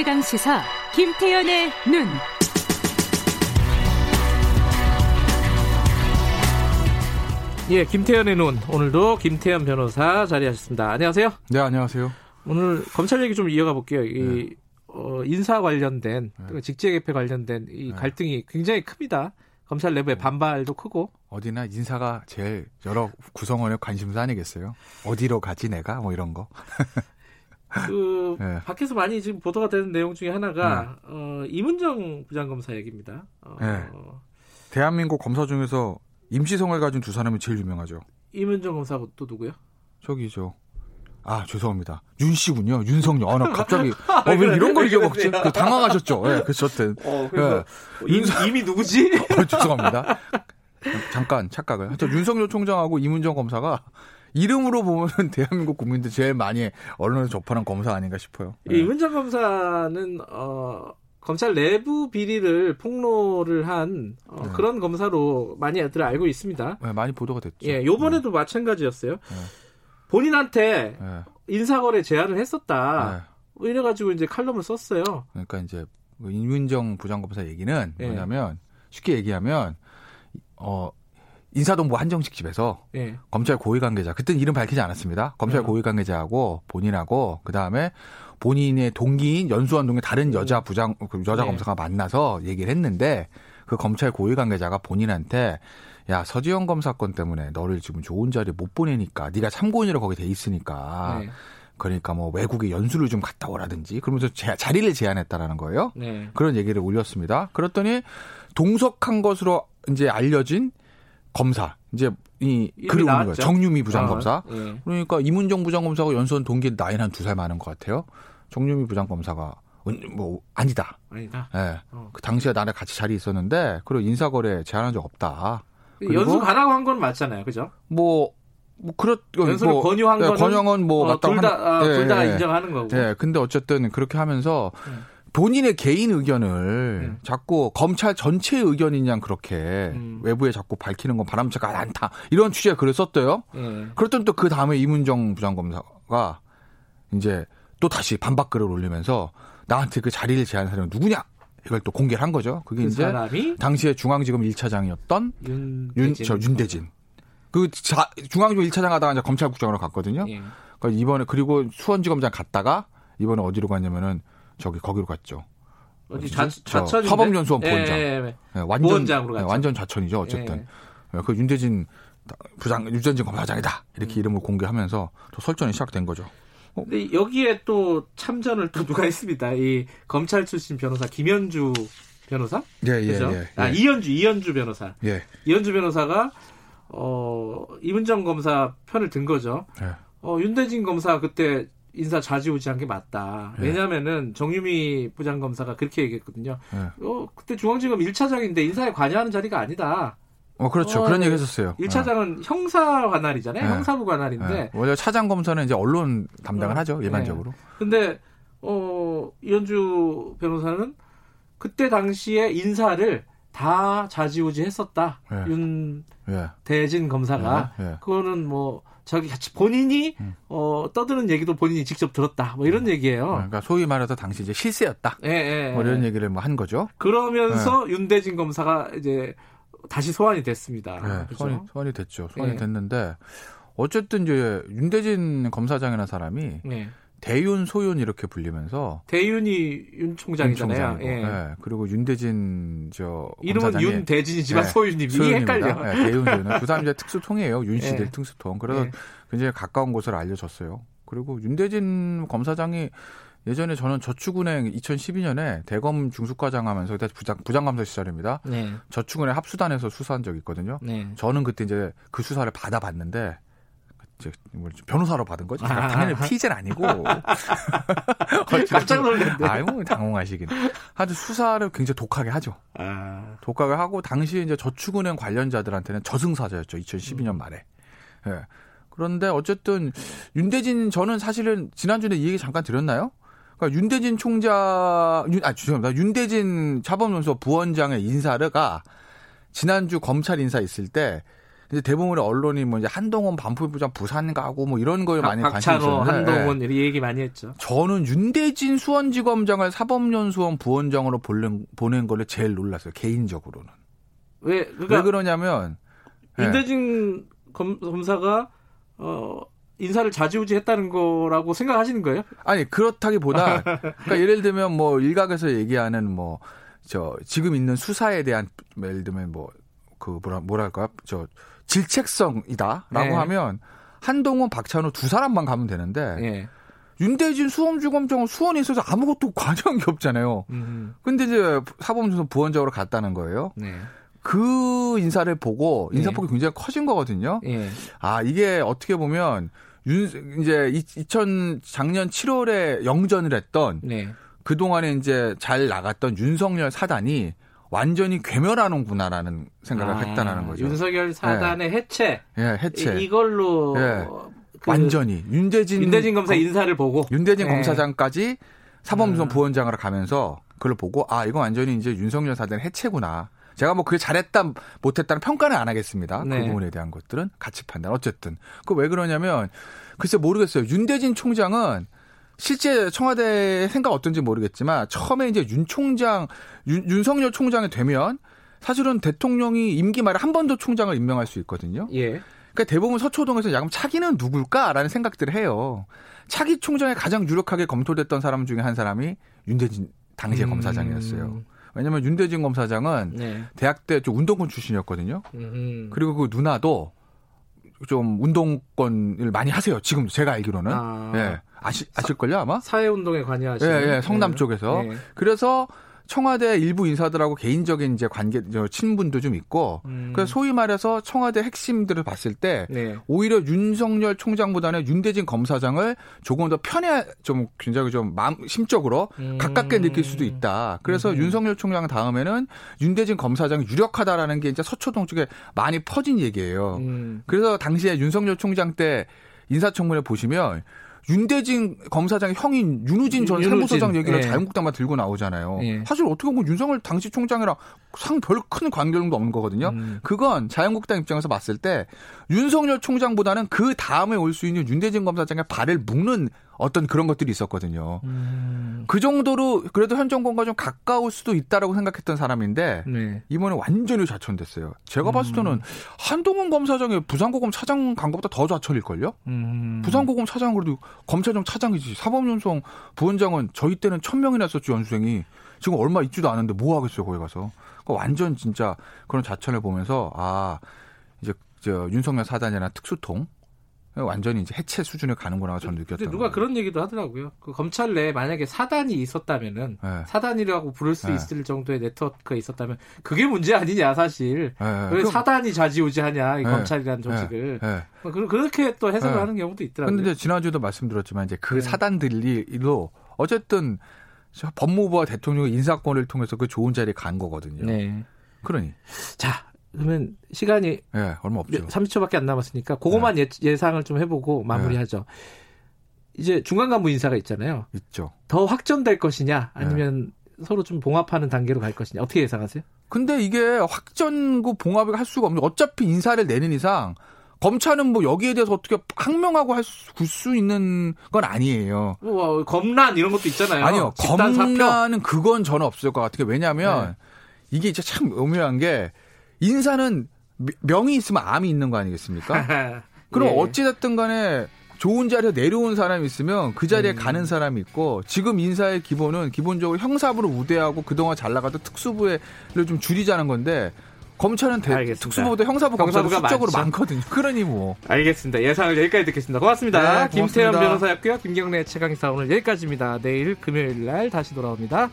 최강 시사 김태현의 눈. 예, 김태현의 눈. 오늘도 김태현 변호사 자리하셨습니다. 안녕하세요. 네, 안녕하세요. 오늘 검찰 얘기 좀 이어가 볼게요. 이 네. 어, 인사 관련된 네. 직제 개폐 관련된 이 네. 갈등이 굉장히 큽니다. 검찰 내부의 네. 반발도 크고 어디나 인사가 제일 여러 구성원의 관심사 아니겠어요? 어디로 가지 내가 뭐 이런 거. 그 네. 밖에서 많이 지금 보도가 되는 내용 중에 하나가 네. 어, 이문정 부장검사 얘기입니다. 어, 네. 대한민국 검사 중에서 임시성을 가진 두 사람이 제일 유명하죠. 이문정 검사하고 또 누구요? 저기죠. 아 죄송합니다. 윤 씨군요. 윤석열. 아, 나 갑자기 어, 왜 이런 걸 잊어먹지? 그 당황하셨죠. 예, 네, 그 저때. 어, 네. 윤석... 이미 누구지? 어, 죄송합니다. 잠깐 착각을. 하여튼 윤석열 총장하고 이문정 검사가 이름으로 보면 대한민국 국민들 제일 많이 언론에 접하는 검사 아닌가 싶어요. 네. 이 문정 검사는 어 검찰 내부 비리를 폭로를 한 어, 네. 그런 검사로 많이들 알고 있습니다. 네, 많이 보도가 됐죠. 예, 요번에도 네. 마찬가지였어요. 네. 본인한테 네. 인사거래 제안을 했었다. 네. 이래가지고 이제 칼럼을 썼어요. 그러니까 이제 임윤정 부장검사 얘기는 뭐냐면 쉽게 얘기하면 어 인사동부 한정식 집에서 예. 검찰 고위 관계자 그때는 이름 밝히지 않았습니다. 검찰 어. 고위 관계자하고 본인하고 그 다음에 본인의 동기인 연수원동의 다른 여자 부장 그 여자 네. 검사가 만나서 얘기를 했는데 그 검찰 고위 관계자가 본인한테 야 서지영 검사 건 때문에 너를 지금 좋은 자리에 못 보내니까 네가 참고인으로 거기 돼 있으니까 네. 그러니까 뭐 외국에 연수를 좀 갔다 오라든지 그러면서 제, 자리를 제안했다라는 거예요. 네. 그런 얘기를 올렸습니다. 그랬더니 동석한 것으로 이제 알려진 검사 이제 이 글을 올린 거예요. 정유미 부장검사. 아, 예. 그러니까 이문정 부장검사가 연수원 동기 나이는 한 두 살 많은 것 같아요. 정유미 부장검사가 뭐 아니다. 아니다. 예. 네. 어. 그 당시에 나랑 같이 자리에 있었는데 그리고 인사거래 제안한 적 없다. 연수 가라고 한 건 맞잖아요, 그죠? 뭐. 뭐 그렇 연수를 뭐, 권유한 네, 거는 권유한 뭐 어, 둘다 아, 예, 둘다 예. 인정하는 거고. 예. 근데 어쨌든 그렇게 하면서 음. 본인의 개인 의견을 음. 자꾸 검찰 전체의 의견이냐 그렇게 음. 외부에 자꾸 밝히는 건 바람직하지 않다 이런 취지의 글을 썼대요. 음. 그랬더니 또 그 다음에 이문정 부장검사가 이제 또 다시 반박 글을 올리면서 나한테 그 자리를 제안한 사람이 누구냐 이걸 또 공개를 한 거죠. 그게 그 이제? 당시에 중앙지검 1차장이었던 윤, 윤, 저 윤대진. 그 자, 중앙지검 1차장 하다가 이제 검찰국장으로 갔거든요. 예. 그러니까 이번에 그리고 수원지검장 갔다가 이번에 어디로 갔냐면은 저기 거기로 갔죠. 어디 좌, 좌천 사법연수원 부원장. 예, 예, 예. 완전 부원장으로 갔죠. 완전 좌천이죠. 어쨌든 예. 그 윤대진 부장 윤대진 검사장이다 이렇게 음. 이름을 공개하면서 또 설전이 시작된 거죠. 어? 근데 여기에 또 참전을 또 누가 했습니다. 이 검찰 출신 변호사 김현주 변호사? 예, 예, 그죠? 예, 아, 이현주, 이현주 변호사. 예. 이현주 변호사가 어, 이문정 검사 편을 든 거죠. 예. 어, 윤대진 검사 그때 인사 좌지우지한 게 맞다. 예. 왜냐면은 정유미 부장검사가 그렇게 얘기했거든요. 예. 어, 그때 중앙지검 1차장인데 인사에 관여하는 자리가 아니다. 어, 그렇죠. 어, 그런 얘기 했었어요. 1차장은 어. 형사 관할이잖아요. 네. 형사부 관할인데. 네. 원래 차장 검사는 이제 언론 담당을 어. 하죠. 일반적으로. 네. 근데, 어, 이현주 변호사는 그때 당시에 인사를 다 좌지우지 했었다. 네. 윤 예. 대진 검사가. 예. 그거는 뭐, 자기 본인이 음. 어 떠드는 얘기도 본인이 직접 들었다 뭐 이런 음. 얘기예요. 그러니까 소위 말해서 당시 이제 실세였다. 예, 예, 뭐 이런 얘기를 뭐 한 거죠. 그러면서 윤대진 검사가 이제 다시 소환이 됐습니다. 네, 그렇죠? 소환이, 소환이 됐죠. 소환이 네. 됐는데 어쨌든 이제 윤대진 검사장이라는 사람이 네. 대윤 소윤 이렇게 불리면서 대윤이 윤 총장이잖아요. 예. 네, 그리고 윤대진 저 이름은 윤대진이지만 네, 소윤이 이 헷갈려. 네, 대윤 소윤은 그 사람 이제 특수통이에요. 윤 씨들 네. 특수통. 그래서 네. 굉장히 가까운 곳을 알려졌어요. 그리고 윤대진 검사장이 예전에 저는 저축은행 2012년에 대검 중수과장 하면서 그때 부장, 부장감사 시절입니다. 네. 저축은행 합수단에서 수사한 적이 있거든요. 네. 저는 그때 이제 그 수사를 받아봤는데 변호사로 받은 거죠. 아. 당연히 피의자는 아니고. 깜짝 놀랐네. 아유, 당황하시긴. 아주 수사를 굉장히 독하게 하죠. 아. 독하게 하고 당시 이제 저축은행 관련자들한테는 저승사자였죠. 2012년 말에. 예. 네. 그런데 어쨌든 윤대진 저는 사실은 지난주에 이 얘기 잠깐 드렸나요? 그러니까 윤대진 총장, 윤, 아, 죄송합니다. 윤대진 차범연수 부원장의 인사가 지난주 검찰 인사 있을 때 이제 대부분의 언론이 뭐 이제 한동훈 반포부장 부산 가고 뭐 이런 거에 많이 관심 있었는데 한동훈 네. 이 얘기 많이 했죠. 저는 윤대진 수원지검장을 사법연수원 부원장으로 보낸, 보낸 거를 제일 놀랐어요. 개인적으로는. 왜, 그러니까 왜 그러냐면 윤대진 네. 검, 검사가 어 인사를 좌지우지했다는 거라고 생각하시는 거예요? 아니 그렇다기보다 그러니까 예를 들면 뭐 일각에서 얘기하는 뭐 저 지금 있는 수사에 대한 예를 들면 뭐 그 뭐라 뭐랄까 저 질책성이다라고 네. 하면 한동훈 박찬호 두 사람만 가면 되는데 네. 윤대진 수험주검장은 수원에 있어서 아무것도 관여한 게 없잖아요. 음. 근데 이제 사법연수 부원장으로 갔다는 거예요. 네. 그 인사를 보고 인사폭이 네. 굉장히 커진 거거든요. 네. 아 이게 어떻게 보면 윤 이제 2000 작년 7월에 영전을 했던 네. 그 동안에 이제 잘 나갔던 윤석열 사단이 완전히 괴멸하는구나라는 생각을 아, 했다라는 거죠. 윤석열 사단의 네. 해체. 예, 해체. 이, 걸로 예. 그 완전히 윤대진 윤대진 검사 인사를 보고 윤대진 네. 검사장까지 사법연수원 음. 부원장으로 가면서 그걸 보고 아 이거 완전히 이제 윤석열 사단의 해체구나. 제가 뭐 그게 잘했다 못했다는 평가는 안 하겠습니다. 그 네. 그 부분에 대한 것들은 가치 판단. 어쨌든 그 왜 그러냐면 글쎄 모르겠어요. 윤대진 총장은 실제 청와대 생각 어떤지 모르겠지만 처음에 이제 윤 총장 윤, 윤석열 총장이 되면 사실은 대통령이 임기 말에 한 번 더 총장을 임명할 수 있거든요. 예. 그러니까 대부분 서초동에서 야금 차기는 누굴까라는 생각들을 해요. 차기 총장에 가장 유력하게 검토됐던 사람 중에 한 사람이 윤대진 당시의 음. 검사장이었어요. 왜냐하면 윤대진 검사장은 네. 대학 때 좀 운동권 출신이었거든요. 음. 그리고 그 누나도 좀 운동권을 많이 하세요. 지금 제가 알기로는. 아. 예. 아시, 아실걸요, 아마? 사회운동에 관여하시는. 예, 예, 성남 네. 쪽에서. 네. 그래서 청와대 일부 인사들하고 개인적인 이제 관계, 친분도 좀 있고, 음. 그래서 소위 말해서 청와대 핵심들을 봤을 때, 네. 오히려 윤석열 총장보다는 윤대진 검사장을 조금 더 편해, 좀 굉장히 좀 마음, 심적으로 음. 가깝게 느낄 수도 있다. 그래서 음. 윤석열 총장 다음에는 윤대진 검사장이 유력하다라는 게 이제 서초동 쪽에 많이 퍼진 얘기예요. 음. 그래서 당시에 윤석열 총장 때 인사청문회 보시면 윤대진 검사장의 형인 윤우진 전 세무서장 얘기를 예. 자유한국당만 들고 나오잖아요. 예. 사실 어떻게 보면 윤석열 당시 총장이랑 상 별 큰 관계도 없는 거거든요. 음. 그건 자유한국당 입장에서 봤을 때 윤석열 총장보다는 그 다음에 올 수 있는 윤대진 검사장의 발을 묶는 어떤 그런 것들이 있었거든요. 음. 그 정도로 그래도 현 정권과 좀 가까울 수도 있다라고 생각했던 사람인데 네. 이번에 완전히 좌천됐어요. 제가 음. 봤을 때는 한동훈 검사장의 부산고검 차장 간 것보다 더 좌천일걸요? 음. 부산고검 차장은 그래도 검찰청 차장이지 사법연수원 부원장은 저희 때는 천 명이나 했었죠 연수생이 지금 얼마 있지도 않은데 뭐 하겠어요 거기 가서 그러니까 완전 진짜 그런 좌천을 보면서 아 이제 저 윤석열 사단이나 특수통 완전히 이제 해체 수준에 가는구나 저는 느꼈던. 누가 그런 얘기도 하더라고요. 그 검찰 내에 만약에 사단이 있었다면은 네. 사단이라고 부를 수 네. 있을 정도의 네트워크가 있었다면 그게 문제 아니냐 사실. 네. 왜 그럼, 사단이 좌지우지하냐 이 네. 검찰이라는 조직을. 네. 뭐 그렇게 또 해석을 네. 하는 경우도 있더라고요. 그런데 지난주에도 말씀드렸지만 이제 그 사단들이도 어쨌든 법무부와 대통령의 인사권을 통해서 그 좋은 자리에 간 거거든요. 네. 그러니. 자, 그러면 시간이 네, 얼마 없죠. 30초밖에 안 남았으니까 그것만 네. 예, 상을 좀 해보고 마무리하죠. 네. 이제 중간 간부 인사가 있잖아요. 있죠. 더 확전될 것이냐 아니면 네. 서로 좀 봉합하는 단계로 갈 것이냐 어떻게 예상하세요? 근데 이게 확전고 봉합을 할 수가 없는 어차피 인사를 내는 이상 검찰은 뭐 여기에 대해서 어떻게 항명하고 할수 있는 건 아니에요. 뭐 검란 이런 것도 있잖아요. 아니요. 검란은 그건 저는 없을 것 같아요. 왜냐하면 네. 이게 진짜 참 의묘한 게 인사는 명이 있으면 암이 있는 거 아니겠습니까? 그럼 예. 어찌됐든 간에 좋은 자리에 내려온 사람이 있으면 그 자리에 음. 가는 사람이 있고 지금 인사의 기본은 기본적으로 형사부를 우대하고 그동안 잘 나가던 특수부를 좀 줄이자는 건데 검찰은 대, 특수부보다 형사부 검사가 수적으로 많거든요. 그러니 뭐. 알겠습니다. 예상을 여기까지 듣겠습니다. 고맙습니다. 네, 김태현 변호사였고요. 김경래 최강의사 오늘 여기까지입니다. 내일 금요일 날 다시 돌아옵니다.